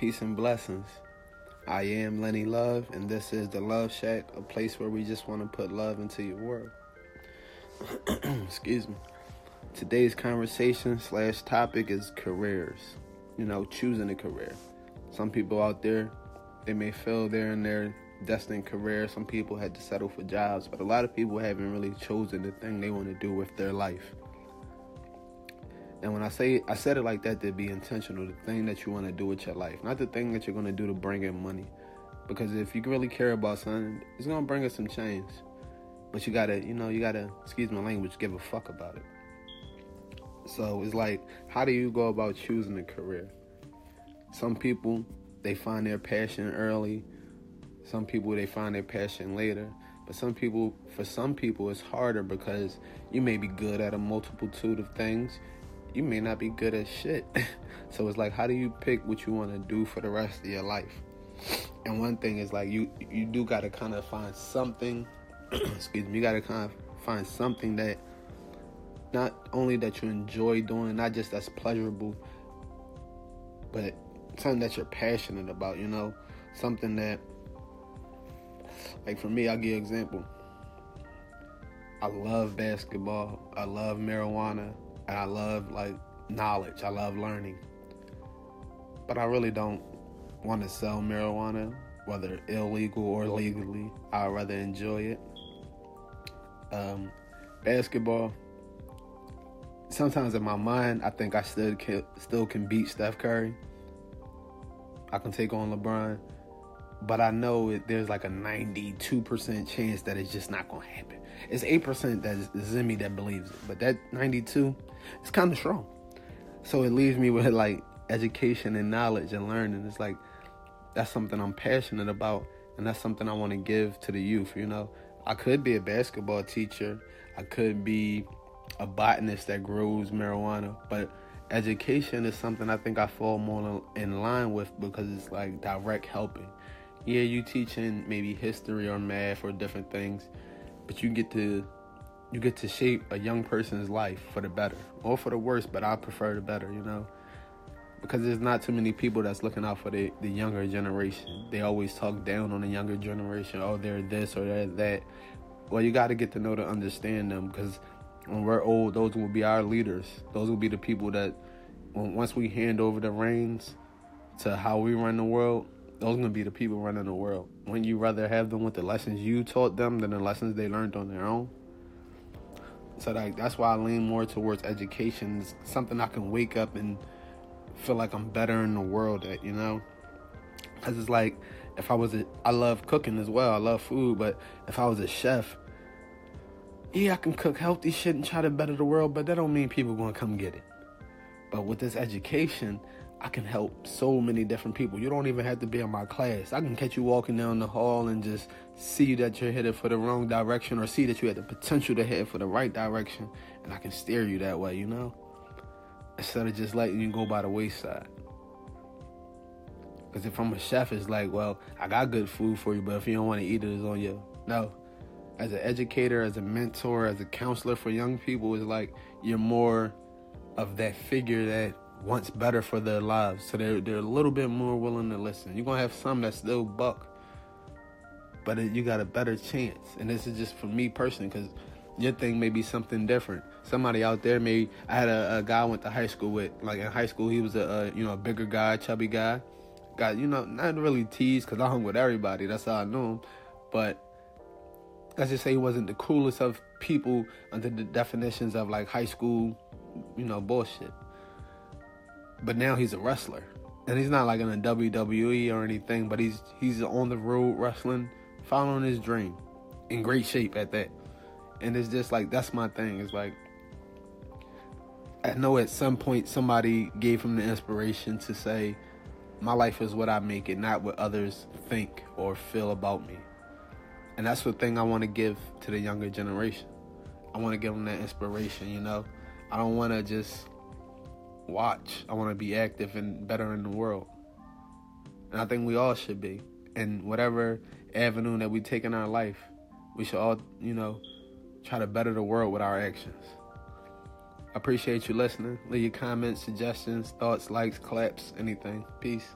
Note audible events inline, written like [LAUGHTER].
Peace and blessings. I am Lenny Love, and this is the Love Shack, a place where we just want to put love into your world. [CLEARS THROAT] Excuse me. Today's conversation slash topic is careers. You know, choosing a career. Some people out there, they may feel they're in their destined career. Some people had to settle for jobs, but a lot of people haven't really chosen the thing they want to do with their life. And when I say I said it like that to be intentional, the thing that you want to do with your life, not the thing that you're going to do to bring in money. Because if you really care about something, it's going to bring us some change. But you got to, you know, you got to, excuse my language, give a fuck about it. So it's like, how do you go about choosing a career? Some people, they find their passion early. Some people, they find their passion later. But some people, for some people, it's harder because you may be good at a multitude of things you may not be good at shit. [LAUGHS] so it's like, how do you pick what you want to do for the rest of your life? [CLEARS THROAT] And one thing is like you you do got to kind of find something. [CLEARS THROAT] excuse me. You got to kind of find something that not only that you enjoy doing, not just that's pleasurable, but something that you're passionate about. You know, something that like for me, I'll give you an example. I love basketball. I love marijuana and I love like knowledge. I love learning. But I really don't want to sell marijuana, whether illegal or legally. I'd rather enjoy it. Um, basketball. Sometimes in my mind, I think I still can, still can beat Steph Curry. I can take on LeBron, but I know it, there's like a 92% chance that it's just not going to happen. It's 8% that is in me that believes it, but that 92 it's kind of strong. So it leaves me [LAUGHS] with like education and knowledge and learning. It's like that's something I'm passionate about, and that's something I want to give to the youth. You know, I could be a basketball teacher, I could be a botanist that grows marijuana, but education is something I think I fall more in line with because it's like direct helping. Yeah, you teaching maybe history or math or different things, but you get to you get to shape a young person's life for the better or for the worse, but I prefer the better, you know? Because there's not too many people that's looking out for the, the younger generation. They always talk down on the younger generation. Oh, they're this or they're that. Well, you got to get to know to understand them because when we're old, those will be our leaders. Those will be the people that, once we hand over the reins to how we run the world, those to be the people running the world. When you rather have them with the lessons you taught them than the lessons they learned on their own? So like that's why I lean more towards education. It's something I can wake up and feel like I'm better in the world at, you know? Cuz it's like if I was a I love cooking as well. I love food, but if I was a chef, yeah, I can cook healthy shit and try to better the world, but that don't mean people to come get it. But with this education, I can help so many different people. You don't even have to be in my class. I can catch you walking down the hall and just see that you're headed for the wrong direction or see that you had the potential to head for the right direction and I can steer you that way, you know? Instead of just letting you go by the wayside. Because if I'm a chef, it's like, well, I got good food for you, but if you don't want to eat it, it's on you. No. As an educator, as a mentor, as a counselor for young people, it's like you're more of that figure that wants better for their lives. So they're they're a little bit more willing to listen. You're gonna have some that still buck, but you got a better chance. And this is just for me personally, because your thing may be something different. Somebody out there may. I had a, a guy I went to high school with. Like in high school, he was a, a you know a bigger guy, chubby guy. Got you know not really teased because I hung with everybody. That's how I knew him. But let's just say he wasn't the coolest of people under the definitions of like high school, you know, bullshit but now he's a wrestler, and he's not like in a WWE or anything, but he's he's on the road wrestling, following his dream, in great shape at that. And it's just like that's my thing. It's like I know at some point somebody gave him the inspiration to say, "My life is what I make it, not what others think or feel about me." And that's the thing I want to give to the younger generation. I want to give them that inspiration. You know, I don't want to just watch. I want to be active and better in the world. And I think we all should be. And whatever avenue that we take in our life, we should all, you know, try to better the world with our actions. I appreciate you listening. Leave your comments, suggestions, thoughts, likes, claps, anything. Peace.